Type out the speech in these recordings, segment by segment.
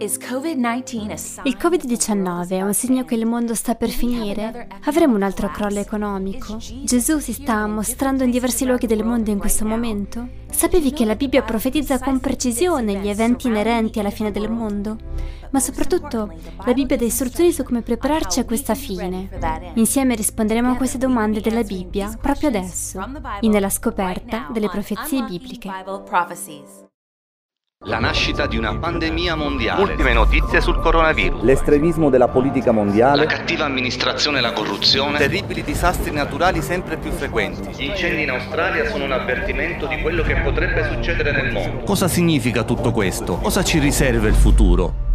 Il Covid-19 è un segno che il mondo sta per finire? Avremo un altro crollo economico? Gesù si sta mostrando in diversi luoghi del mondo in questo momento? Sapevi che la Bibbia profetizza con precisione gli eventi inerenti alla fine del mondo? Ma soprattutto la Bibbia dà istruzioni su come prepararci a questa fine. Insieme risponderemo a queste domande della Bibbia proprio adesso, in Nella scoperta delle profezie bibliche. La nascita di una pandemia mondiale. Ultime notizie sul coronavirus. L'estremismo della politica mondiale. La cattiva amministrazione e la corruzione. Terribili disastri naturali sempre più frequenti. Gli incendi in Australia sono un avvertimento di quello che potrebbe succedere nel mondo. Cosa significa tutto questo? Cosa ci riserva il futuro?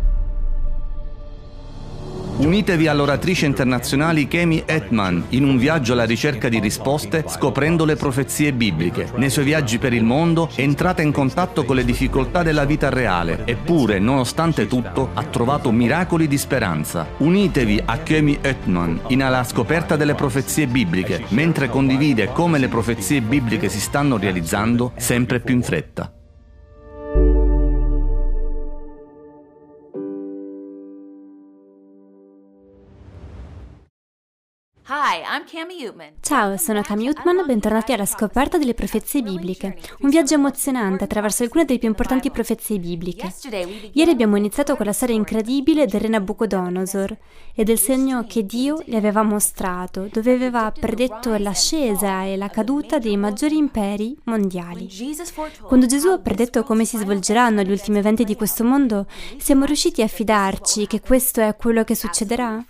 Unitevi all'oratrice internazionale Kemi Etman in un viaggio alla ricerca di risposte scoprendo le profezie bibliche. Nei suoi viaggi per il mondo è entrata in contatto con le difficoltà della vita reale, eppure, nonostante tutto, ha trovato miracoli di speranza. Unitevi a Kemi Etman in alla scoperta delle profezie bibliche, mentre condivide come le profezie bibliche si stanno realizzando sempre più in fretta. Ciao, sono Cami Utman, bentornati alla scoperta delle profezie bibliche, un viaggio emozionante attraverso alcune delle più importanti profezie bibliche. Ieri abbiamo iniziato con la storia incredibile del re Nabucodonosor e del segno che Dio gli aveva mostrato, dove aveva predetto l'ascesa e la caduta dei maggiori imperi mondiali. Quando Gesù ha predetto come si svolgeranno gli ultimi eventi di questo mondo, siamo riusciti a fidarci che questo è quello che succederà?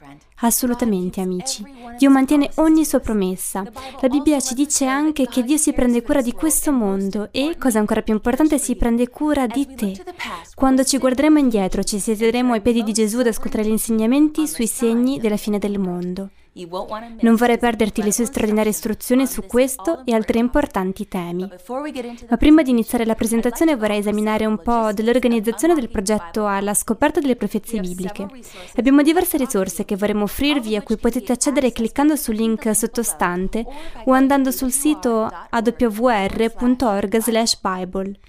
Assolutamente, amici. Dio mantiene ogni sua promessa. La Bibbia ci dice anche che Dio si prende cura di questo mondo e, cosa ancora più importante, si prende cura di te. Quando ci guarderemo indietro, ci siederemo ai piedi di Gesù ad ascoltare gli insegnamenti sui segni della fine del mondo. Non vorrei perderti le sue straordinarie istruzioni su questo e altri importanti temi. Ma prima di iniziare la presentazione vorrei esaminare un po' dell'organizzazione del progetto alla scoperta delle profezie bibliche. Abbiamo diverse risorse che vorremmo offrirvi a cui potete accedere cliccando sul link sottostante o andando sul sito awr.org/bible.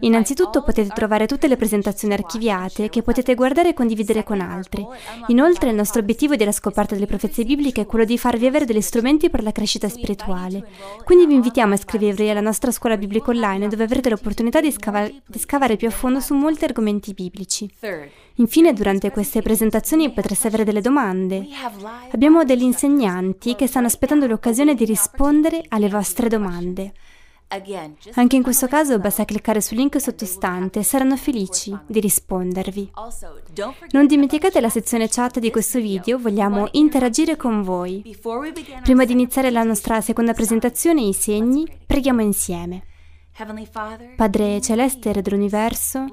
Innanzitutto potete trovare tutte le presentazioni archiviate che potete guardare e condividere con altri. Inoltre il nostro obiettivo della scoperta delle profezie bibliche è quello di farvi avere degli strumenti per la crescita spirituale. Quindi vi invitiamo a iscrivervi alla nostra scuola biblica online dove avrete l'opportunità di, scava- di scavare più a fondo su molti argomenti biblici. Infine, durante queste presentazioni potreste avere delle domande. Abbiamo degli insegnanti che stanno aspettando l'occasione di rispondere alle vostre domande. Anche in questo caso basta cliccare sul link sottostante e saranno felici di rispondervi. Non dimenticate la sezione chat di questo video, vogliamo interagire con voi. Prima di iniziare la nostra seconda presentazione, i segni, preghiamo insieme. Padre celeste, Re dell'universo,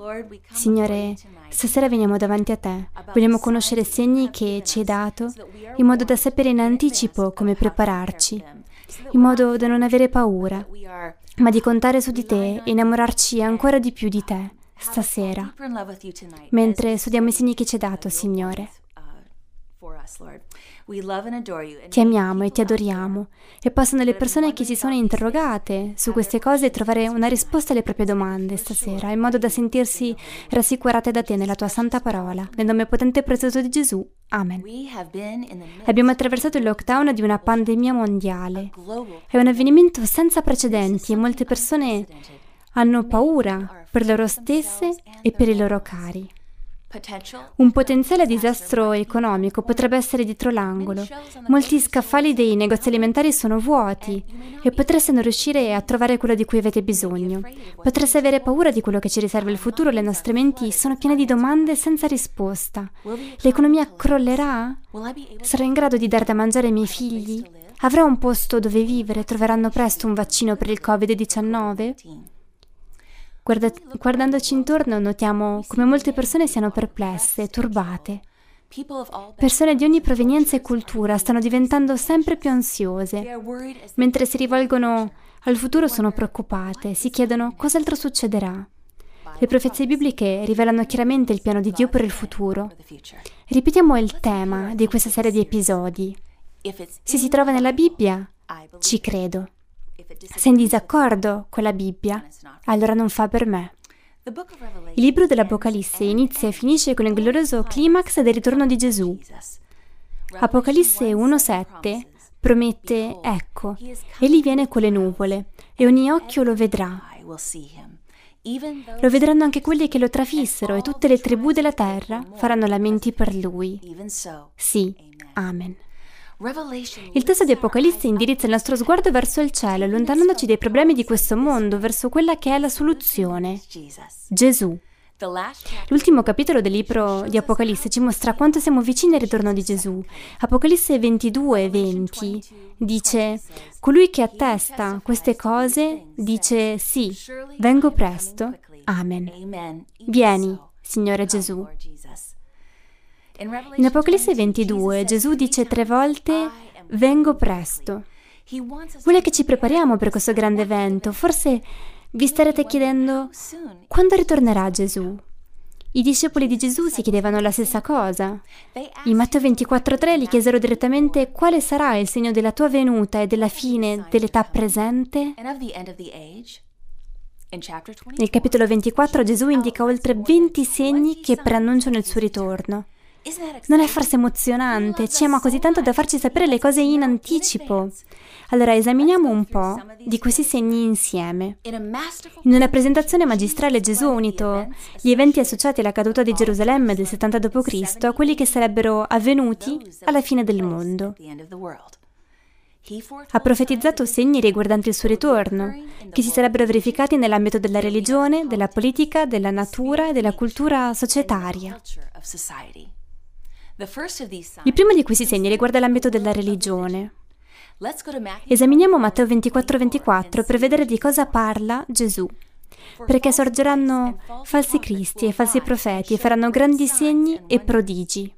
Signore, stasera veniamo davanti a te. Vogliamo conoscere i segni che ci hai dato, in modo da sapere in anticipo come prepararci, in modo da non avere paura, ma di contare su di te e innamorarci ancora di più di te stasera, mentre studiamo i segni che ci hai dato, Signore. Ti amiamo e ti adoriamo e possano le persone che si sono interrogate su queste cose trovare una risposta alle proprie domande stasera, in modo da sentirsi rassicurate da te nella tua santa parola. Nel nome potente e prezioso di Gesù. Amen. Abbiamo attraversato il lockdown di una pandemia mondiale. È un avvenimento senza precedenti e molte persone hanno paura per loro stesse e per i loro cari. Un potenziale disastro economico potrebbe essere dietro l'angolo. Molti scaffali dei negozi alimentari sono vuoti e potreste non riuscire a trovare quello di cui avete bisogno. Potreste avere paura di quello che ci riserva il futuro. Le nostre menti sono piene di domande senza risposta. L'economia crollerà? Sarò in grado di dar da mangiare ai miei figli? Avrò un posto dove vivere? Troveranno presto un vaccino per il Covid-19? Guarda- guardandoci intorno notiamo come molte persone siano perplesse, turbate. Persone di ogni provenienza e cultura stanno diventando sempre più ansiose. Mentre si rivolgono al futuro sono preoccupate, si chiedono cos'altro succederà. Le profezie bibliche rivelano chiaramente il piano di Dio per il futuro. Ripetiamo il tema di questa serie di episodi. Se si trova nella Bibbia, ci credo. Se in disaccordo con la Bibbia, allora non fa per me. Il libro dell'Apocalisse inizia e finisce con il glorioso climax del ritorno di Gesù. Apocalisse 1.7 promette, ecco, egli viene con le nuvole e ogni occhio lo vedrà. Lo vedranno anche quelli che lo trafissero e tutte le tribù della terra faranno lamenti per lui. Sì, amen. Il testo di Apocalisse indirizza il nostro sguardo verso il cielo, allontanandoci dai problemi di questo mondo, verso quella che è la soluzione, Gesù. L'ultimo capitolo del libro di Apocalisse ci mostra quanto siamo vicini al ritorno di Gesù. Apocalisse 22, 20 dice, colui che attesta queste cose dice sì, vengo presto. Amen. Vieni, Signore Gesù. In Apocalisse 22 Gesù dice tre volte vengo presto. Vuole che ci prepariamo per questo grande evento. Forse vi starete chiedendo quando ritornerà Gesù? I discepoli di Gesù si chiedevano la stessa cosa. In Matteo 24:3 gli chiesero direttamente quale sarà il segno della tua venuta e della fine dell'età presente? Nel capitolo 24 Gesù indica oltre 20 segni che preannunciano il suo ritorno. Non è forse emozionante? Ci ama così tanto da farci sapere le cose in anticipo. Allora esaminiamo un po' di questi segni insieme. In una presentazione magistrale Gesù ha unito gli eventi associati alla caduta di Gerusalemme del 70 d.C. a quelli che sarebbero avvenuti alla fine del mondo. Ha profetizzato segni riguardanti il suo ritorno, che si sarebbero verificati nell'ambito della religione, della politica, della natura e della cultura societaria. Il primo di questi segni riguarda l'ambito della religione. Esaminiamo Matteo 24-24 per vedere di cosa parla Gesù. Perché sorgeranno falsi cristi e falsi profeti e faranno grandi segni e prodigi.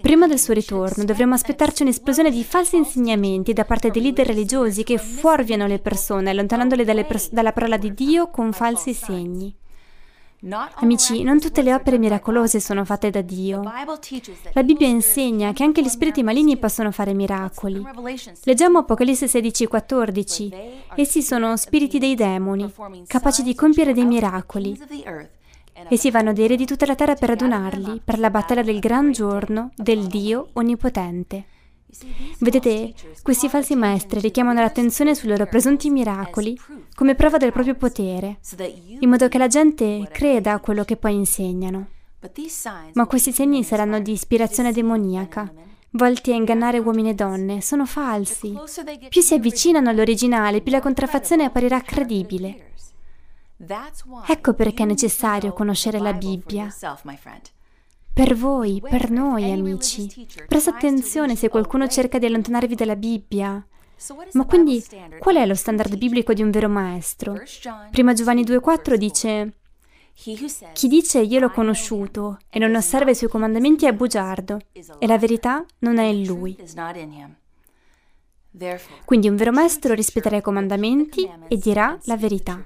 Prima del suo ritorno dovremo aspettarci un'esplosione di falsi insegnamenti da parte dei leader religiosi che fuorviano le persone, allontanandole pers- dalla parola di Dio con falsi segni. Amici, non tutte le opere miracolose sono fatte da Dio. La Bibbia insegna che anche gli spiriti maligni possono fare miracoli. Leggiamo Apocalisse 16:14. Essi sono spiriti dei demoni, capaci di compiere dei miracoli. Essi vanno dai re di tutta la terra per adunarli, per la battaglia del gran giorno del Dio Onnipotente. Vedete, questi falsi maestri richiamano l'attenzione sui loro presunti miracoli come prova del proprio potere, in modo che la gente creda a quello che poi insegnano. Ma questi segni saranno di ispirazione demoniaca, volti a ingannare uomini e donne, sono falsi. Più si avvicinano all'originale, più la contraffazione apparirà credibile. Ecco perché è necessario conoscere la Bibbia. Per voi, per noi, amici. Presta attenzione se qualcuno cerca di allontanarvi dalla Bibbia. Ma quindi qual è lo standard biblico di un vero maestro? Prima Giovanni 2,4 dice: Chi dice io l'ho conosciuto e non osserva i suoi comandamenti è bugiardo, e la verità non è in lui. Quindi un vero maestro rispetterà i comandamenti e dirà la verità.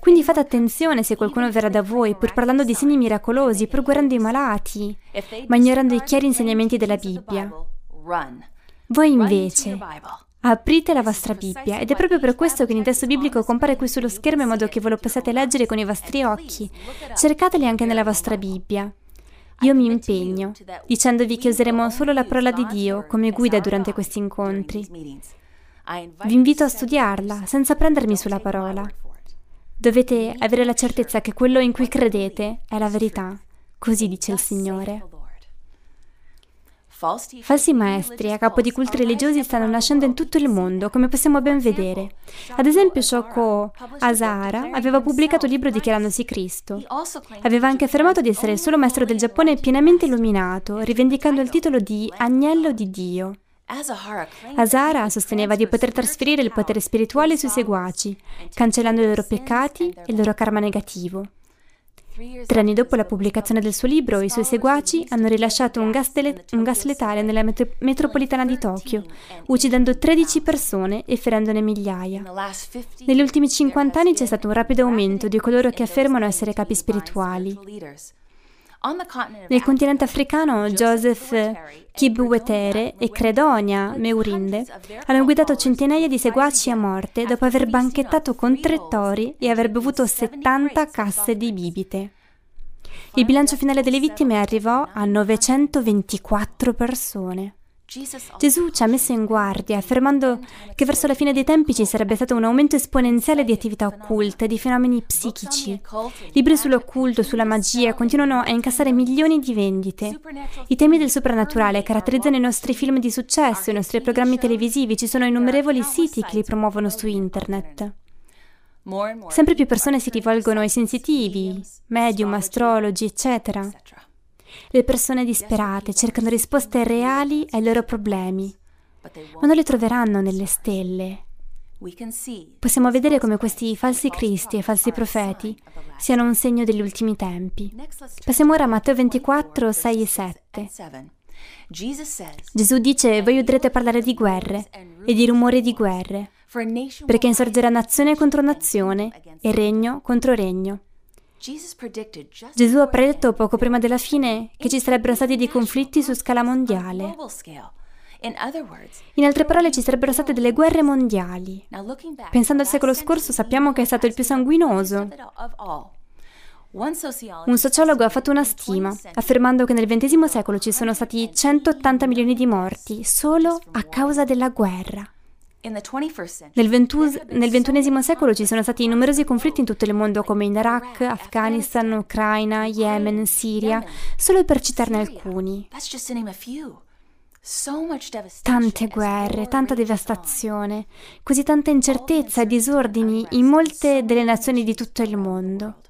Quindi fate attenzione se qualcuno verrà da voi, pur parlando di segni miracolosi, pur guardando i malati, ma ignorando i chiari insegnamenti della Bibbia. Voi invece aprite la vostra Bibbia ed è proprio per questo che il testo biblico compare qui sullo schermo in modo che ve lo possiate leggere con i vostri occhi. Cercateli anche nella vostra Bibbia. Io mi impegno, dicendovi che useremo solo la parola di Dio come guida durante questi incontri. Vi invito a studiarla senza prendermi sulla parola. Dovete avere la certezza che quello in cui credete è la verità. Così dice il Signore. Falsi maestri a capo di culti religiosi stanno nascendo in tutto il mondo, come possiamo ben vedere. Ad esempio, Shoko Asahara aveva pubblicato un libro dichiarandosi Cristo. Aveva anche affermato di essere il solo maestro del Giappone pienamente illuminato, rivendicando il titolo di Agnello di Dio. Asara sosteneva di poter trasferire il potere spirituale sui seguaci, cancellando i loro peccati e il loro karma negativo. Tre anni dopo la pubblicazione del suo libro, i suoi seguaci hanno rilasciato un gas, tele- un gas letale nella met- metropolitana di Tokyo, uccidendo 13 persone e ferendone migliaia. Negli ultimi 50 anni c'è stato un rapido aumento di coloro che affermano essere capi spirituali. Nel continente africano, Joseph Kibwetere e Credonia Meurinde hanno guidato centinaia di seguaci a morte dopo aver banchettato con tre tori e aver bevuto 70 casse di bibite. Il bilancio finale delle vittime arrivò a 924 persone. Gesù ci ha messo in guardia, affermando che verso la fine dei tempi ci sarebbe stato un aumento esponenziale di attività occulte, di fenomeni psichici. Libri sull'occulto, sulla magia continuano a incassare milioni di vendite. I temi del soprannaturale caratterizzano i nostri film di successo, i nostri programmi televisivi, ci sono innumerevoli siti che li promuovono su internet. Sempre più persone si rivolgono ai sensitivi, medium, astrologi, eccetera. Le persone disperate cercano risposte reali ai loro problemi, ma non le troveranno nelle stelle. Possiamo vedere come questi falsi cristi e falsi profeti siano un segno degli ultimi tempi. Passiamo ora a Matteo 24, 6 e 7. Gesù dice, voi udrete parlare di guerre e di rumore di guerre, perché insorgerà nazione contro nazione e regno contro regno. Gesù ha predetto poco prima della fine che ci sarebbero stati dei conflitti su scala mondiale. In altre parole, ci sarebbero state delle guerre mondiali. Pensando al secolo scorso, sappiamo che è stato il più sanguinoso. Un sociologo ha fatto una stima, affermando che nel XX secolo ci sono stati 180 milioni di morti solo a causa della guerra. Nel, ventus- nel XXI secolo ci sono stati numerosi conflitti in tutto il mondo come in Iraq, Afghanistan, Ucraina, Yemen, Siria, solo per citarne alcuni. Tante guerre, tanta devastazione, così tanta incertezza e disordini in molte delle nazioni di tutto il mondo.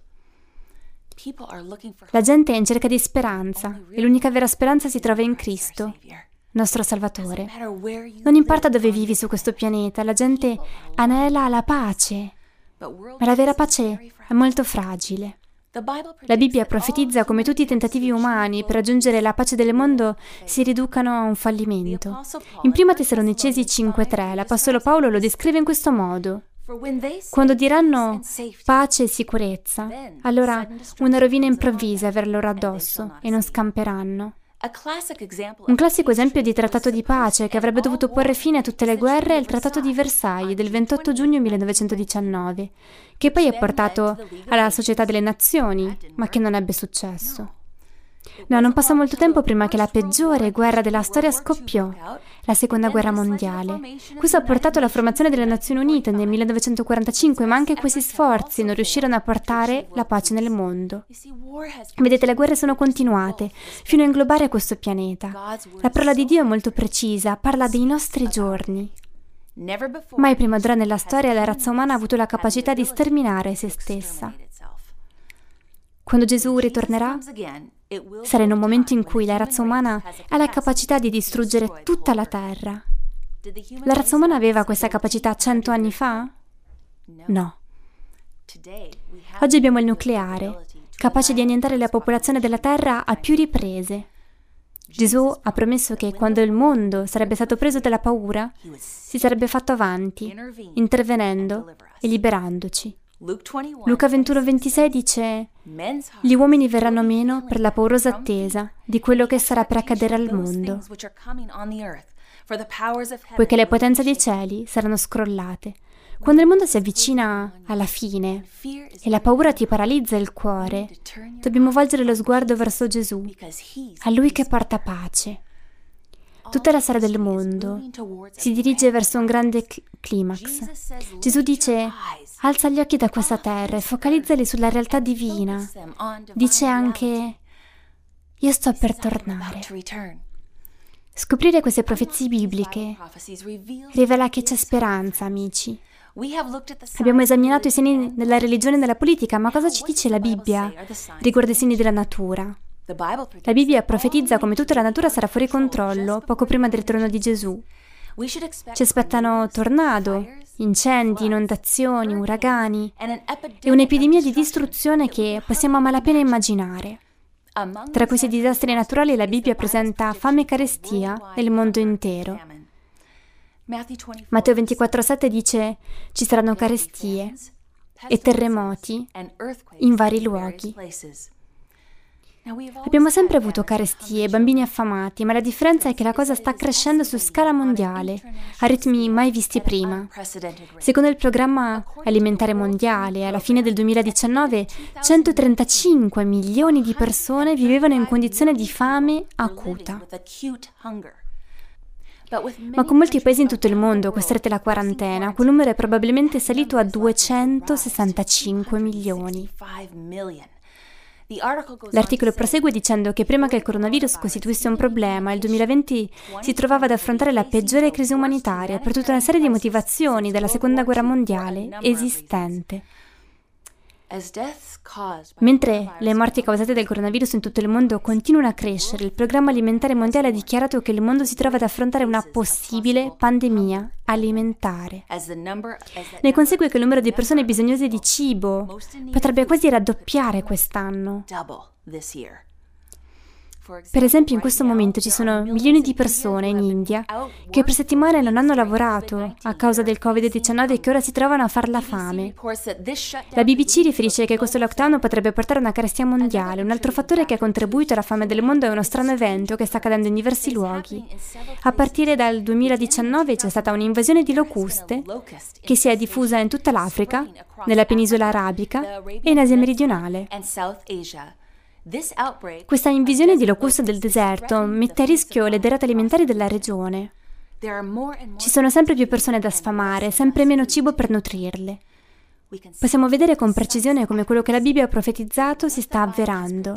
La gente è in cerca di speranza e l'unica vera speranza si trova in Cristo nostro Salvatore. Non importa dove vivi su questo pianeta, la gente anela la pace, ma la vera pace è molto fragile. La Bibbia profetizza come tutti i tentativi umani per raggiungere la pace del mondo si riducano a un fallimento. In 1 Tessalonicesi 5.3 l'Apostolo Paolo lo descrive in questo modo. Quando diranno pace e sicurezza, allora una rovina improvvisa verrà loro addosso e non scamperanno. Un classico esempio di trattato di pace che avrebbe dovuto porre fine a tutte le guerre è il Trattato di Versailles del 28 giugno 1919, che poi è portato alla Società delle Nazioni, ma che non ebbe successo. No, non passò molto tempo prima che la peggiore guerra della storia scoppiò, la Seconda Guerra Mondiale. Questo ha portato alla formazione delle Nazioni Unite nel 1945, ma anche questi sforzi non riuscirono a portare la pace nel mondo. Vedete, le guerre sono continuate fino a inglobare questo pianeta. La parola di Dio è molto precisa, parla dei nostri giorni. Mai prima d'ora nella storia la razza umana ha avuto la capacità di sterminare se stessa. Quando Gesù ritornerà, sarà in un momento in cui la razza umana ha la capacità di distruggere tutta la Terra. La razza umana aveva questa capacità cento anni fa? No. Oggi abbiamo il nucleare, capace di annientare la popolazione della Terra a più riprese. Gesù ha promesso che quando il mondo sarebbe stato preso dalla paura, si sarebbe fatto avanti, intervenendo e liberandoci. Luca 21-26 dice, gli uomini verranno meno per la paurosa attesa di quello che sarà per accadere al mondo, poiché le potenze dei cieli saranno scrollate. Quando il mondo si avvicina alla fine e la paura ti paralizza il cuore, dobbiamo volgere lo sguardo verso Gesù, a Lui che porta pace. Tutta la sera del mondo si dirige verso un grande climax. Gesù dice, alza gli occhi da questa terra e focalizzali sulla realtà divina. Dice anche, io sto per tornare. Scoprire queste profezie bibliche rivela che c'è speranza, amici. Abbiamo esaminato i segni della religione e della politica, ma cosa ci dice la Bibbia riguardo i segni della natura? La Bibbia profetizza come tutta la natura sarà fuori controllo poco prima del trono di Gesù. Ci aspettano tornado, incendi, inondazioni, uragani e un'epidemia di distruzione che possiamo a malapena immaginare. Tra questi disastri naturali la Bibbia presenta fame e carestia nel mondo intero. Matteo 24,7 dice ci saranno carestie e terremoti in vari luoghi. Abbiamo sempre avuto carestie, bambini affamati, ma la differenza è che la cosa sta crescendo su scala mondiale, a ritmi mai visti prima. Secondo il programma alimentare mondiale, alla fine del 2019, 135 milioni di persone vivevano in condizione di fame acuta. Ma con molti paesi in tutto il mondo costrette alla quarantena, quel numero è probabilmente salito a 265 milioni. L'articolo prosegue dicendo che prima che il coronavirus costituisse un problema, il 2020 si trovava ad affrontare la peggiore crisi umanitaria per tutta una serie di motivazioni della seconda guerra mondiale esistente. Mentre le morti causate dal coronavirus in tutto il mondo continuano a crescere, il Programma Alimentare Mondiale ha dichiarato che il mondo si trova ad affrontare una possibile pandemia alimentare. Ne consegue che il numero di persone bisognose di cibo potrebbe quasi raddoppiare quest'anno. Per esempio in questo momento ci sono milioni di persone in India che per settimane non hanno lavorato a causa del Covid-19 e che ora si trovano a far la fame. La BBC riferisce che questo lockdown potrebbe portare a una carestia mondiale. Un altro fattore che ha contribuito alla fame del mondo è uno strano evento che sta accadendo in diversi luoghi. A partire dal 2019 c'è stata un'invasione di locuste che si è diffusa in tutta l'Africa, nella penisola arabica e in Asia meridionale. Questa invasione di locuste del deserto mette a rischio le derrate alimentari della regione. Ci sono sempre più persone da sfamare, sempre meno cibo per nutrirle. Possiamo vedere con precisione come quello che la Bibbia ha profetizzato si sta avverando.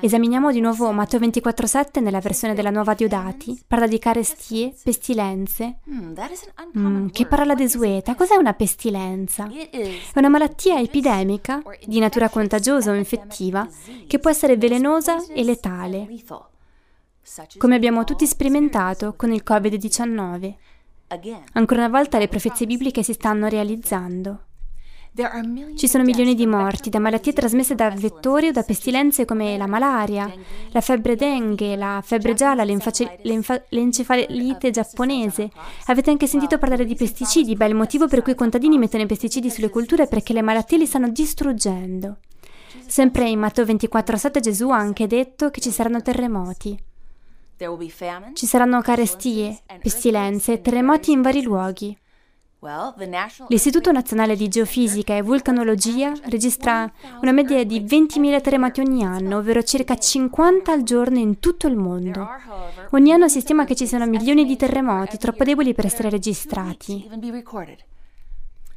Esaminiamo di nuovo Matteo 24,7 nella versione della nuova Diodati. Parla di carestie, pestilenze. Mm, che parola desueta. Cos'è una pestilenza? È una malattia epidemica, di natura contagiosa o infettiva, che può essere velenosa e letale, come abbiamo tutti sperimentato con il Covid-19. Ancora una volta le profezie bibliche si stanno realizzando. Ci sono milioni di morti da malattie trasmesse da vettori o da pestilenze come la malaria, la febbre dengue, la febbre gialla, l'encefalite giapponese. Avete anche sentito parlare di pesticidi? Beh, il motivo per cui i contadini mettono i pesticidi sulle culture è perché le malattie li stanno distruggendo. Sempre in Matteo 24,7 Gesù ha anche detto che ci saranno terremoti. Ci saranno carestie, pestilenze e terremoti in vari luoghi. L'Istituto Nazionale di Geofisica e Vulcanologia registra una media di 20.000 terremoti ogni anno, ovvero circa 50 al giorno in tutto il mondo. Ogni anno si stima che ci siano milioni di terremoti troppo deboli per essere registrati.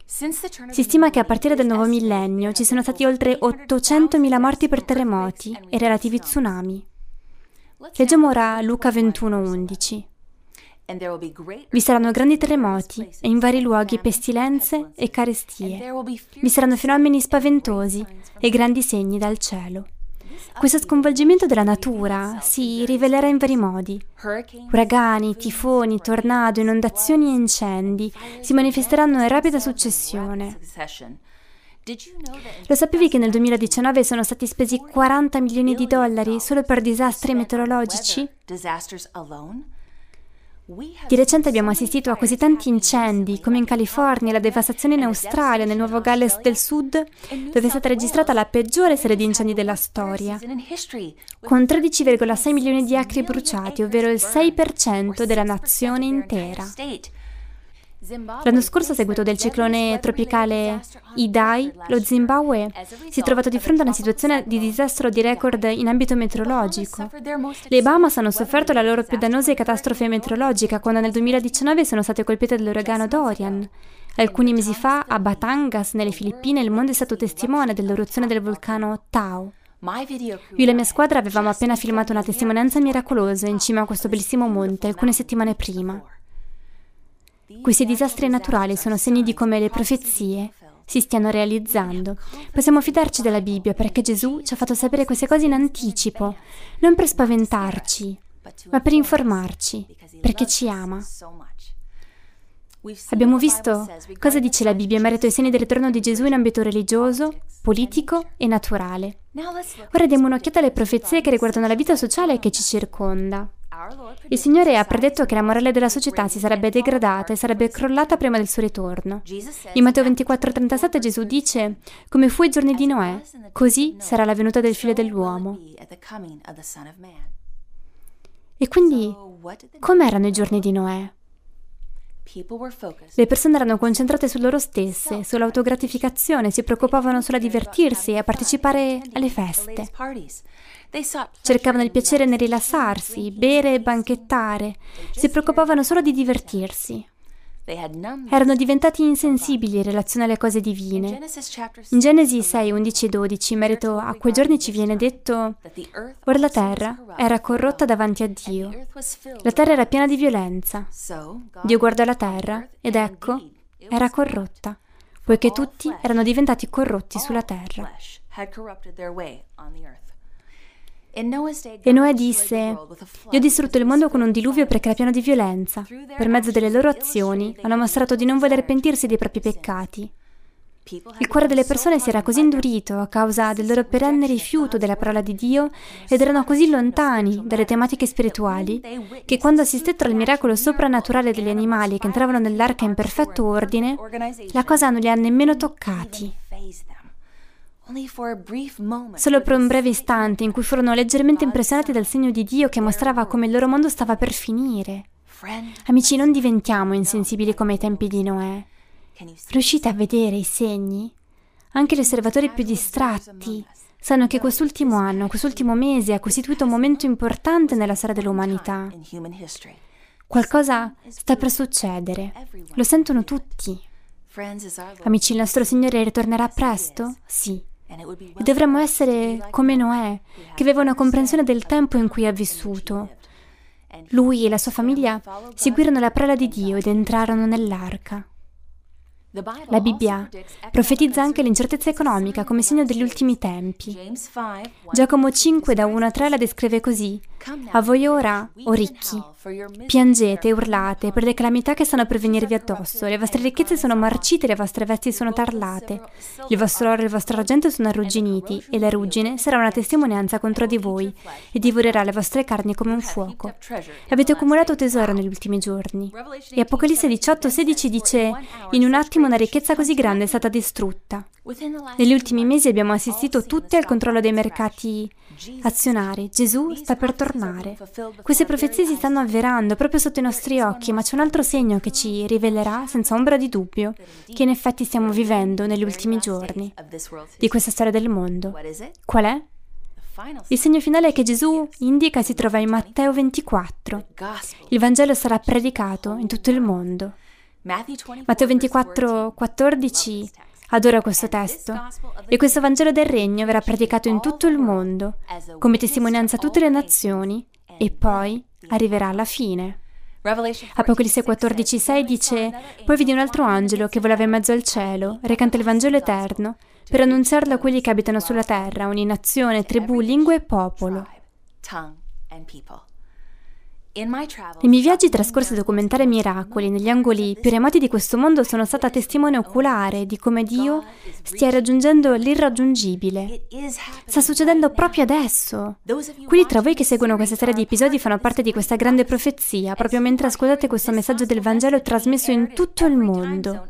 Si stima che a partire dal nuovo millennio ci sono stati oltre 800.000 morti per terremoti e relativi tsunami. Leggiamo ora Luca 21:11. Vi saranno grandi terremoti e in vari luoghi pestilenze e carestie. Vi saranno fenomeni spaventosi e grandi segni dal cielo. Questo sconvolgimento della natura si rivelerà in vari modi. Uragani, tifoni, tornado, inondazioni e incendi si manifesteranno in rapida successione. Lo sapevi che nel 2019 sono stati spesi 40 milioni di dollari solo per disastri meteorologici? Di recente abbiamo assistito a così tanti incendi, come in California, la devastazione in Australia, nel Nuovo Galles del Sud, dove è stata registrata la peggiore serie di incendi della storia, con 13,6 milioni di acri bruciati, ovvero il 6% della nazione intera. L'anno scorso, a seguito del ciclone tropicale Idai, lo Zimbabwe si è trovato di fronte a una situazione di disastro di record in ambito meteorologico. Le Bahamas hanno sofferto la loro più dannosa catastrofe meteorologica quando nel 2019 sono state colpite dall'uragano Dorian. Alcuni mesi fa, a Batangas, nelle Filippine, il mondo è stato testimone dell'eruzione del vulcano Tao. Io e la mia squadra avevamo appena filmato una testimonianza miracolosa in cima a questo bellissimo monte alcune settimane prima. Questi disastri naturali sono segni di come le profezie si stiano realizzando. Possiamo fidarci della Bibbia perché Gesù ci ha fatto sapere queste cose in anticipo, non per spaventarci, ma per informarci, perché ci ama. Abbiamo visto cosa dice la Bibbia in merito ai segni del ritorno di Gesù in ambito religioso, politico e naturale. Ora diamo un'occhiata alle profezie che riguardano la vita sociale che ci circonda. Il Signore ha predetto che la morale della società si sarebbe degradata e sarebbe crollata prima del suo ritorno. In Matteo 24:37 Gesù dice, come fu ai giorni di Noè, così sarà la venuta del figlio dell'uomo. E quindi, com'erano i giorni di Noè? Le persone erano concentrate su loro stesse, sull'autogratificazione, si preoccupavano solo a divertirsi e a partecipare alle feste. Cercavano il piacere nel rilassarsi, bere e banchettare, si preoccupavano solo di divertirsi. Erano diventati insensibili in relazione alle cose divine. In Genesi 6, 11 e 12, in merito a quei giorni ci viene detto, ora la terra era corrotta davanti a Dio. La terra era piena di violenza. Dio guardò la terra ed ecco, era corrotta, poiché tutti erano diventati corrotti sulla terra. E Noè disse, Dio ha distrutto il mondo con un diluvio perché era pieno di violenza. Per mezzo delle loro azioni hanno mostrato di non voler pentirsi dei propri peccati. Il cuore delle persone si era così indurito a causa del loro perenne rifiuto della parola di Dio ed erano così lontani dalle tematiche spirituali che quando assistettero al miracolo soprannaturale degli animali che entravano nell'arca in perfetto ordine, la cosa non li ha nemmeno toccati. Solo per un breve istante in cui furono leggermente impressionati dal segno di Dio che mostrava come il loro mondo stava per finire. Amici, non diventiamo insensibili come ai tempi di Noè. Riuscite a vedere i segni? Anche gli osservatori più distratti sanno che quest'ultimo anno, quest'ultimo mese ha costituito un momento importante nella storia dell'umanità. Qualcosa sta per succedere. Lo sentono tutti. Amici, il nostro Signore ritornerà presto? Sì. E dovremmo essere come Noè, che aveva una comprensione del tempo in cui ha vissuto. Lui e la sua famiglia seguirono la parola di Dio ed entrarono nell'arca. La Bibbia profetizza anche l'incertezza economica come segno degli ultimi tempi. Giacomo 5 da 1 a 3 la descrive così. A voi ora, o ricchi, piangete e urlate per le calamità che stanno per venirvi addosso. Le vostre ricchezze sono marcite, le vostre vesti sono tarlate. Il vostro oro e il vostro argento sono arrugginiti e la ruggine sarà una testimonianza contro di voi e divorerà le vostre carni come un fuoco. Avete accumulato tesoro negli ultimi giorni. E Apocalisse 18, 16 dice, in un attimo una ricchezza così grande è stata distrutta. Negli ultimi mesi abbiamo assistito tutti al controllo dei mercati azionari. Gesù sta per tornare. Queste profezie si stanno avverando proprio sotto i nostri occhi, ma c'è un altro segno che ci rivelerà senza ombra di dubbio che in effetti stiamo vivendo negli ultimi giorni di questa storia del mondo. Qual è? Il segno finale che Gesù indica si trova in Matteo 24. Il Vangelo sarà predicato in tutto il mondo. Matteo 24, 14 adora questo testo. e questo Vangelo del Regno verrà predicato in tutto il mondo come testimonianza a tutte le nazioni e poi arriverà alla fine. Apocalisse 14,6 dice: Poi vidi un altro angelo che volava in mezzo al cielo, recante il Vangelo eterno, per annunziarlo a quelli che abitano sulla terra, ogni nazione, tribù, lingua e popolo. I miei viaggi trascorsi a documentare miracoli negli angoli più remoti di questo mondo sono stata testimone oculare di come Dio stia raggiungendo l'irraggiungibile. Sta succedendo proprio adesso. Quelli tra voi che seguono questa serie di episodi fanno parte di questa grande profezia, proprio mentre ascoltate questo messaggio del Vangelo trasmesso in tutto il mondo.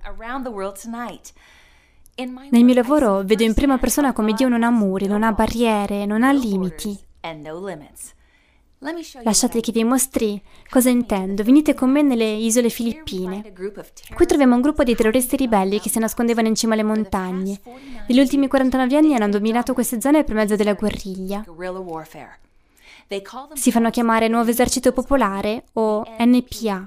Nel mio lavoro vedo in prima persona come Dio non ha muri, non ha barriere, non ha limiti. Lasciate che vi mostri cosa intendo. Venite con me nelle isole Filippine. Qui troviamo un gruppo di terroristi ribelli che si nascondevano in cima alle montagne. Negli ultimi 49 anni hanno dominato queste zone per mezzo della guerriglia. Si fanno chiamare Nuovo Esercito Popolare o NPA.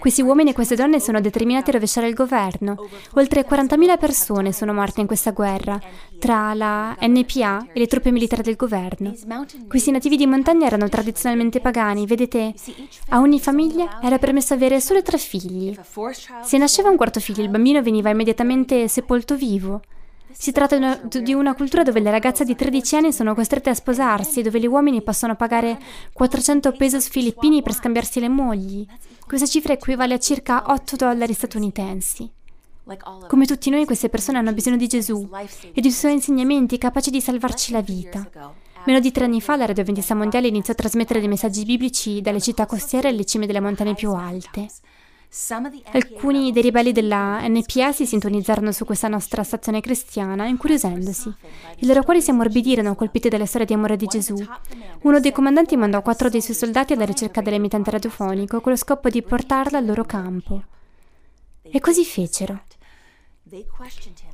Questi uomini e queste donne sono determinati a rovesciare il governo. Oltre 40.000 persone sono morte in questa guerra, tra la NPA e le truppe militari del governo. Questi nativi di montagna erano tradizionalmente pagani. Vedete, a ogni famiglia era permesso avere solo tre figli. Se nasceva un quarto figlio, il bambino veniva immediatamente sepolto vivo. Si tratta di una cultura dove le ragazze di 13 anni sono costrette a sposarsi, dove gli uomini possono pagare 400 pesos filippini per scambiarsi le mogli. Questa cifra equivale a circa 8 dollari statunitensi. Come tutti noi, queste persone hanno bisogno di Gesù e dei suoi insegnamenti capaci di salvarci la vita. Meno di tre anni fa la Radio Adventista Mondiale iniziò a trasmettere dei messaggi biblici dalle città costiere alle cime delle montagne più alte. Alcuni dei ribelli della NPA si sintonizzarono su questa nostra stazione cristiana, incuriosendosi. I loro cuori si ammorbidirono, colpiti dalle storie di amore di Gesù. Uno dei comandanti mandò quattro dei suoi soldati alla ricerca dell'emittente radiofonico, con lo scopo di portarla al loro campo. E così fecero.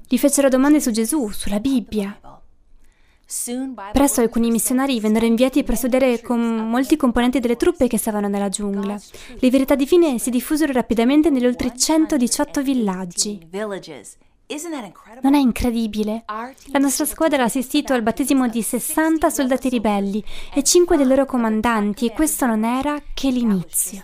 Gli fecero domande su Gesù, sulla Bibbia. Presto alcuni missionari vennero inviati per studiare con molti componenti delle truppe che stavano nella giungla. Le verità divine si diffusero rapidamente negli oltre 118 villaggi. Non è incredibile? La nostra squadra ha assistito al battesimo di 60 soldati ribelli e 5 dei loro comandanti e questo non era che l'inizio.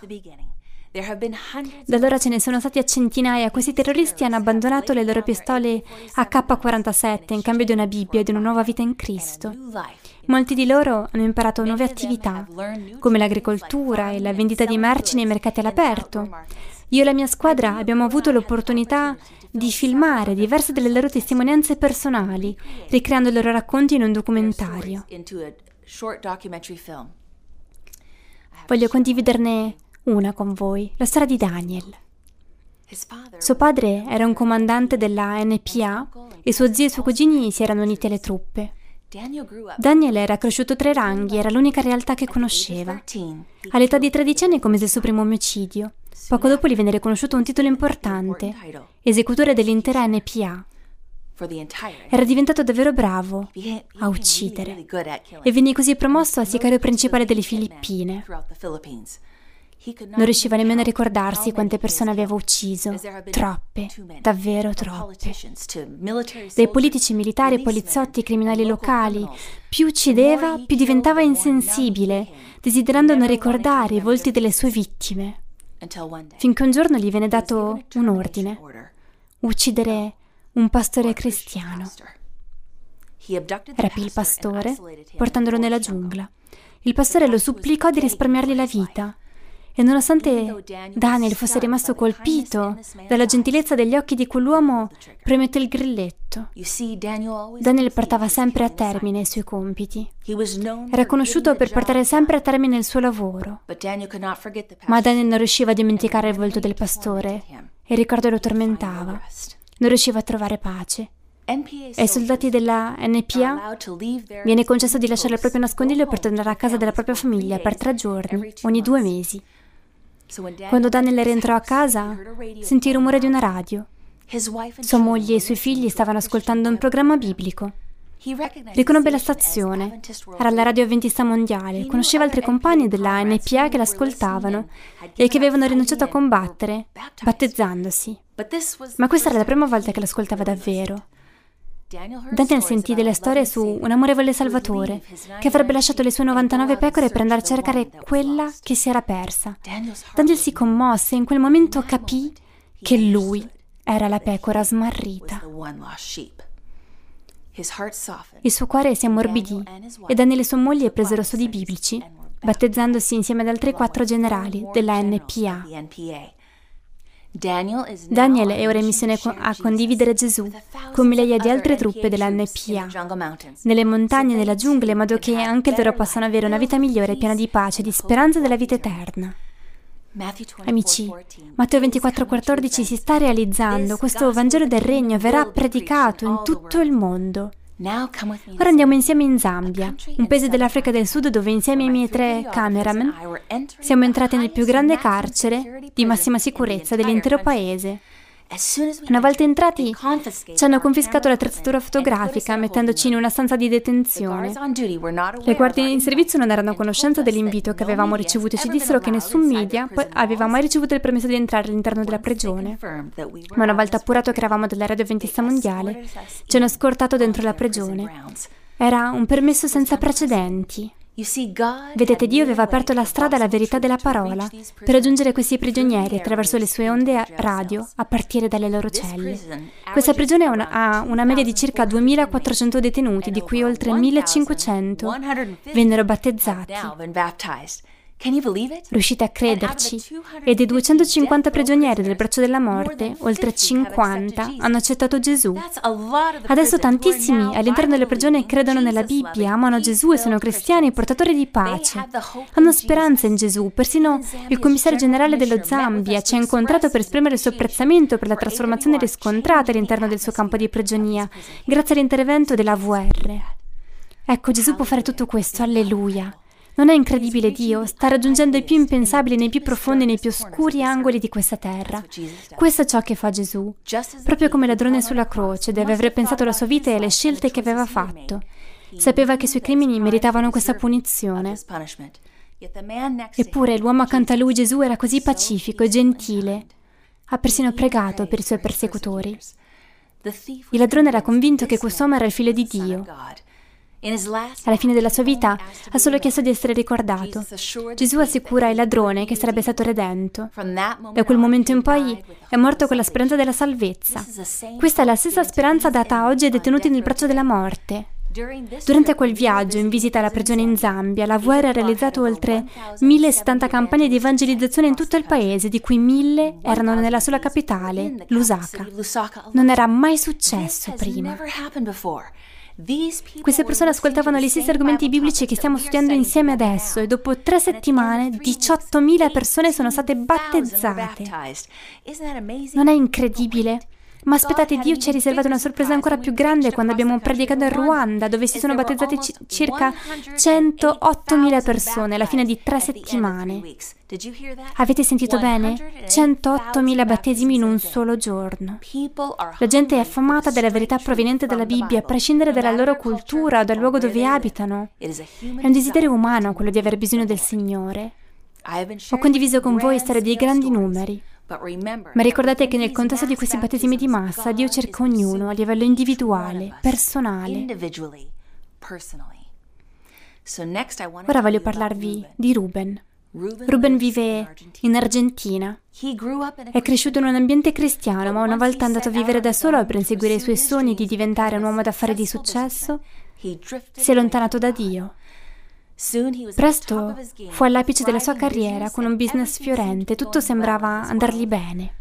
Da allora ce ne sono stati a centinaia. Questi terroristi hanno abbandonato le loro pistole AK-47 in cambio di una Bibbia e di una nuova vita in Cristo. Molti di loro hanno imparato nuove attività, come l'agricoltura e la vendita di merci nei mercati all'aperto. Io e la mia squadra abbiamo avuto l'opportunità di filmare diverse delle loro testimonianze personali, ricreando i loro racconti in un documentario. Voglio condividerne una con voi, la storia di Daniel. Suo padre era un comandante della NPA e suo zio e suoi cugini si erano uniti alle truppe. Daniel era cresciuto tra i ranghi, era l'unica realtà che conosceva. All'età di 13 anni commise il suo primo omicidio. Poco dopo gli venne riconosciuto un titolo importante, esecutore dell'intera NPA. Era diventato davvero bravo a uccidere e venne così promosso a sicario principale delle Filippine. Non riusciva nemmeno a ricordarsi quante persone aveva ucciso. Troppe, davvero troppe. Dai politici, militari, poliziotti, criminali locali. Più uccideva, più diventava insensibile, desiderando non ricordare i volti delle sue vittime. Finché un giorno gli venne dato un ordine. Uccidere un pastore cristiano. Rapì il pastore, portandolo nella giungla. Il pastore lo supplicò di risparmiargli la vita e nonostante Daniel fosse rimasto colpito dalla gentilezza degli occhi di quell'uomo, premette il grilletto. Daniel portava sempre a termine i suoi compiti. Era conosciuto per portare sempre a termine il suo lavoro. Ma Daniel non riusciva a dimenticare il volto del pastore e il ricordo lo tormentava. Non riusciva a trovare pace. Ai soldati della NPA viene concesso di lasciare il proprio nascondiglio per tornare a casa della propria famiglia per tre giorni, ogni due mesi. Quando Daniel rientrò a casa, sentì il rumore di una radio. Sua moglie e i suoi figli stavano ascoltando un programma biblico. Riconobbe la stazione. Era la radio avventista mondiale. Conosceva altri compagni della NPA che l'ascoltavano e che avevano rinunciato a combattere, battezzandosi. Ma questa era la prima volta che l'ascoltava davvero. Daniel sentì delle storie su un amorevole Salvatore che avrebbe lasciato le sue 99 pecore per andare a cercare quella che si era persa. Daniel si commosse e in quel momento capì che lui era la pecora smarrita. Il suo cuore si ammorbidì e Daniel e sua moglie presero studi biblici, battezzandosi insieme ad altri quattro generali della NPA. Daniel è ora in missione a condividere Gesù con migliaia di altre truppe dell'NPA nelle montagne nella giungla in modo che anche loro possano avere una vita migliore, piena di pace, di speranza della vita eterna. Amici, Matteo 24,14 si sta realizzando, questo Vangelo del Regno verrà predicato in tutto il mondo. Ora andiamo insieme in Zambia, un paese dell'Africa del Sud dove insieme ai miei tre cameraman siamo entrati nel più grande carcere di massima sicurezza dell'intero paese. Una volta entrati, ci hanno confiscato l'attrezzatura fotografica mettendoci in una stanza di detenzione. Le guardie in servizio non erano a conoscenza dell'invito che avevamo ricevuto e ci dissero che nessun media aveva mai ricevuto il permesso di entrare all'interno della prigione. Ma una volta appurato che eravamo della radio avventista mondiale, ci hanno scortato dentro la prigione. Era un permesso senza precedenti. Vedete, Dio aveva aperto la strada alla verità della parola per raggiungere questi prigionieri attraverso le sue onde radio a partire dalle loro celle. Questa prigione ha una, ha una media di circa 2400 detenuti, di cui oltre 1500 vennero battezzati. Riuscite a crederci? E dei 250 prigionieri del braccio della morte, oltre 50 hanno accettato Gesù. Adesso tantissimi all'interno della prigione credono nella Bibbia, amano Gesù e sono cristiani portatori di pace. Hanno speranza in Gesù. Persino il commissario generale dello Zambia ci ha incontrato per esprimere il suo apprezzamento per la trasformazione riscontrata all'interno del suo campo di prigionia, grazie all'intervento della VR. Ecco, Gesù può fare tutto questo, alleluia. Non è incredibile Dio? Sta raggiungendo i più impensabili nei più profondi, nei più oscuri angoli di questa terra. Questo è ciò che fa Gesù. Proprio come ladrone sulla croce, deve aver pensato alla sua vita e alle scelte che aveva fatto. Sapeva che i suoi crimini meritavano questa punizione. Eppure l'uomo accanto a lui, Gesù, era così pacifico e gentile. Ha persino pregato per i suoi persecutori. Il ladrone era convinto che quest'uomo era il figlio di Dio. Alla fine della sua vita ha solo chiesto di essere ricordato. Gesù assicura il ladrone che sarebbe stato redento. Da quel momento in poi è morto con la speranza della salvezza. Questa è la stessa speranza data oggi ai detenuti nel braccio della morte. Durante quel viaggio in visita alla prigione in Zambia, la VR ha realizzato oltre 1070 campagne di evangelizzazione in tutto il paese, di cui 1000 erano nella sola capitale, Lusaka. Non era mai successo prima. Queste persone ascoltavano gli stessi argomenti biblici che stiamo studiando insieme adesso e dopo tre settimane 18.000 persone sono state battezzate. Non è incredibile? Ma aspettate, Dio ci ha riservato una sorpresa ancora più grande quando abbiamo predicato in Ruanda, dove si sono battezzate c- circa 108.000 persone alla fine di tre settimane. Avete sentito bene? 108.000 battesimi in un solo giorno. La gente è affamata della verità proveniente dalla Bibbia, a prescindere dalla loro cultura o dal luogo dove abitano. È un desiderio umano quello di avere bisogno del Signore. Ho condiviso con voi storie di grandi numeri. Ma ricordate che nel contesto di questi battesimi di massa Dio cerca ognuno a livello individuale, personale. Ora voglio parlarvi di Ruben. Ruben vive in Argentina. È cresciuto in un ambiente cristiano, ma una volta andato a vivere da solo per inseguire i suoi sogni di diventare un uomo d'affari di successo, si è allontanato da Dio. Presto fu all'apice della sua carriera con un business fiorente, tutto sembrava andargli bene.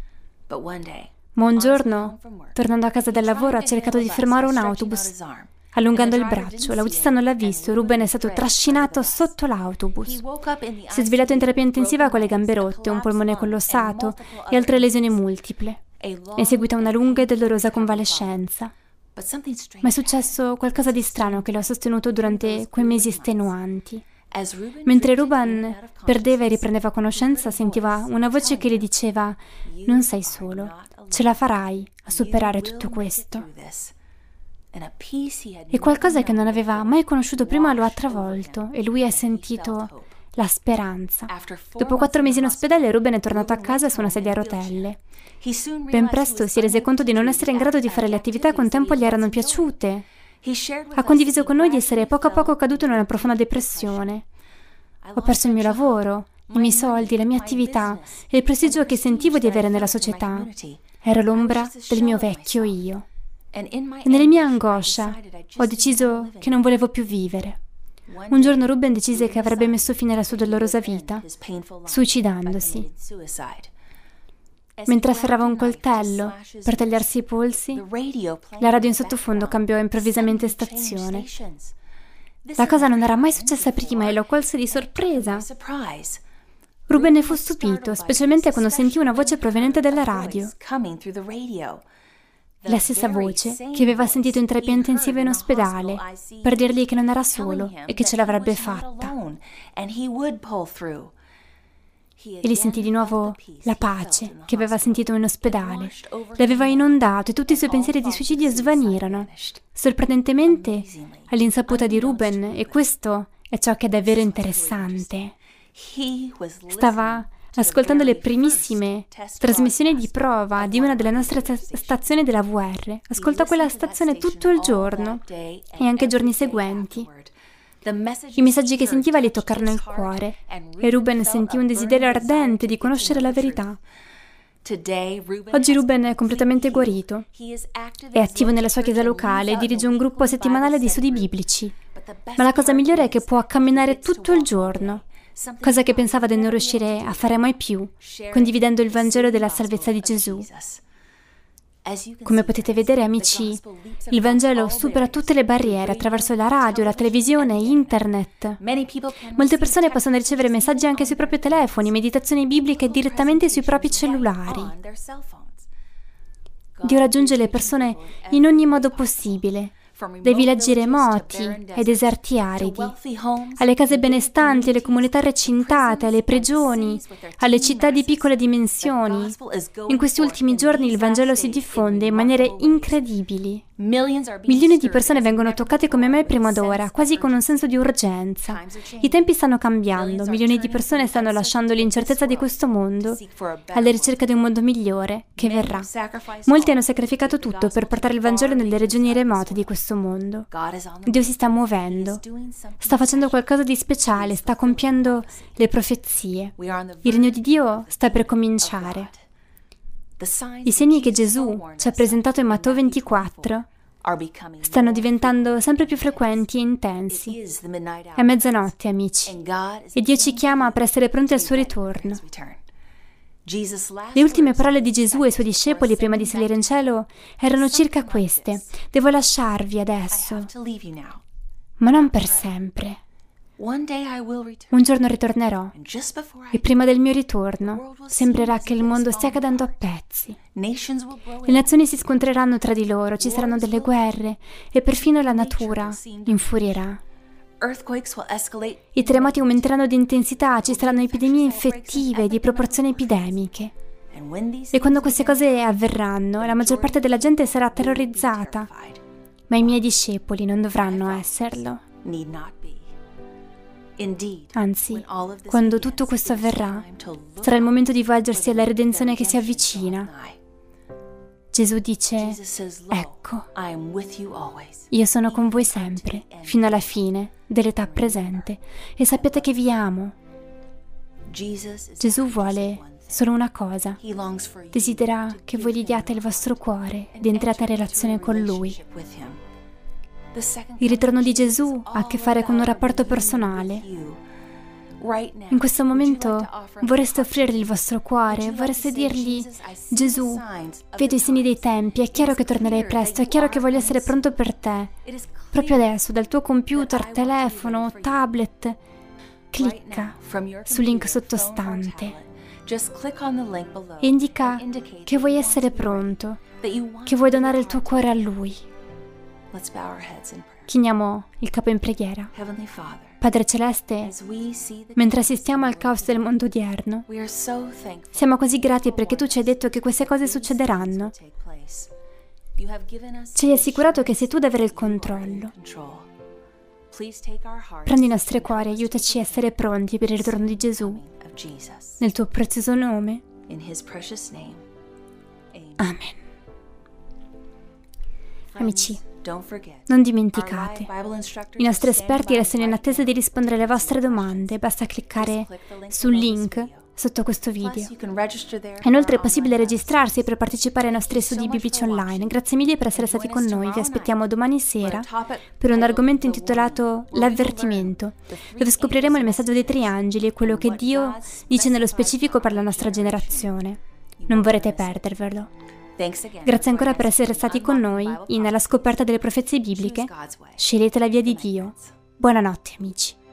Ma un giorno, tornando a casa dal lavoro, ha cercato di fermare un autobus. Allungando il braccio, l'autista non l'ha visto, Ruben è stato trascinato sotto l'autobus. Si è svegliato in terapia intensiva con le gambe rotte, un polmone collossato e altre lesioni multiple. È seguita una lunga e dolorosa convalescenza. Ma è successo qualcosa di strano che lo ha sostenuto durante quei mesi estenuanti. Mentre Ruben perdeva e riprendeva conoscenza, sentiva una voce che gli diceva: Non sei solo, ce la farai a superare tutto questo. E qualcosa che non aveva mai conosciuto prima lo ha travolto e lui ha sentito la speranza. Dopo quattro mesi in ospedale, Ruben è tornato a casa su una sedia a rotelle. Ben presto si rese conto di non essere in grado di fare le attività che un tempo gli erano piaciute. Ha condiviso con noi di essere poco a poco caduto in una profonda depressione. Ho perso il mio lavoro, i miei soldi, la mia attività e il prestigio che sentivo di avere nella società. Ero l'ombra del mio vecchio io. E nella mia angoscia ho deciso che non volevo più vivere. Un giorno Ruben decise che avrebbe messo fine alla sua dolorosa vita, suicidandosi. Mentre afferrava un coltello per tagliarsi i polsi, la radio in sottofondo cambiò improvvisamente stazione. La cosa non era mai successa prima e lo colse di sorpresa. Ruben ne fu stupito, specialmente quando sentì una voce proveniente dalla radio la stessa voce che aveva sentito in terapia intensiva in ospedale per dirgli che non era solo e che ce l'avrebbe fatta. E gli sentì di nuovo la pace che aveva sentito in ospedale. L'aveva inondato e tutti i suoi pensieri di suicidio svanirono. Sorprendentemente, all'insaputa di Ruben, e questo è ciò che è davvero interessante, stava ascoltando le primissime trasmissioni di prova di una delle nostre stazioni della VR. Ascoltò quella stazione tutto il giorno e anche i giorni seguenti. I messaggi che sentiva gli toccarono il cuore e Ruben sentì un desiderio ardente di conoscere la verità. Oggi Ruben è completamente guarito. È attivo nella sua chiesa locale e dirige un gruppo settimanale di studi biblici. Ma la cosa migliore è che può camminare tutto il giorno cosa che pensava di non riuscire a fare mai più, condividendo il Vangelo della salvezza di Gesù. Come potete vedere, amici, il Vangelo supera tutte le barriere attraverso la radio, la televisione, internet. Molte persone possono ricevere messaggi anche sui propri telefoni, meditazioni bibliche direttamente sui propri cellulari. Dio raggiunge le persone in ogni modo possibile dai villaggi remoti ai deserti aridi, alle case benestanti, alle comunità recintate, alle prigioni, alle città di piccole dimensioni. In questi ultimi giorni il Vangelo si diffonde in maniere incredibili. Milioni di persone vengono toccate come mai prima d'ora, quasi con un senso di urgenza. I tempi stanno cambiando, milioni di persone stanno lasciando l'incertezza di questo mondo alla ricerca di un mondo migliore che verrà. Molti hanno sacrificato tutto per portare il Vangelo nelle regioni remote di questo mondo. Dio si sta muovendo, sta facendo qualcosa di speciale, sta compiendo le profezie. Il regno di Dio sta per cominciare. I segni che Gesù ci ha presentato in Matteo 24 stanno diventando sempre più frequenti e intensi. È mezzanotte, amici, e Dio ci chiama per essere pronti al suo ritorno. Le ultime parole di Gesù ai suoi discepoli prima di salire in cielo erano circa queste. Devo lasciarvi adesso, ma non per sempre. Un giorno ritornerò. E prima del mio ritorno sembrerà che il mondo stia cadendo a pezzi. Le nazioni si scontreranno tra di loro, ci saranno delle guerre e perfino la natura infurierà. I terremoti aumenteranno di intensità, ci saranno epidemie infettive di proporzioni epidemiche. E quando queste cose avverranno, la maggior parte della gente sarà terrorizzata, ma i miei discepoli non dovranno esserlo. Anzi, quando tutto questo avverrà, sarà il momento di volgersi alla redenzione che si avvicina. Gesù dice, ecco, io sono con voi sempre, fino alla fine dell'età presente, e sappiate che vi amo. Gesù vuole solo una cosa, desidera che voi gli diate il vostro cuore ed entriate in relazione con Lui. Il ritorno di Gesù ha a che fare con un rapporto personale. In questo momento vorreste offrirgli il vostro cuore, vorreste dirgli, Gesù, vedo i segni dei tempi, è chiaro che tornerai presto, è chiaro che voglio essere pronto per te. Proprio adesso, dal tuo computer, telefono, tablet, clicca sul link sottostante e indica che vuoi essere pronto, che vuoi donare il tuo cuore a Lui. Chiniamo il capo in preghiera. Padre Celeste, mentre assistiamo al caos del mondo odierno, siamo così grati perché tu ci hai detto che queste cose succederanno. Ci hai assicurato che sei tu ad avere il controllo. Prendi i nostri cuori e aiutaci a essere pronti per il ritorno di Gesù. Nel tuo prezioso nome. Amen. Amici, non dimenticate, i nostri esperti restano in attesa di rispondere alle vostre domande, basta cliccare sul link sotto questo video. Inoltre è possibile registrarsi per partecipare ai nostri studi biblici online. Grazie mille per essere stati con noi, vi aspettiamo domani sera per un argomento intitolato L'avvertimento, dove scopriremo il messaggio dei tre angeli e quello che Dio dice nello specifico per la nostra generazione. Non vorrete perdervelo. Grazie ancora per essere stati con noi nella scoperta delle profezie bibliche. Scegliete la via di Dio. Buonanotte amici.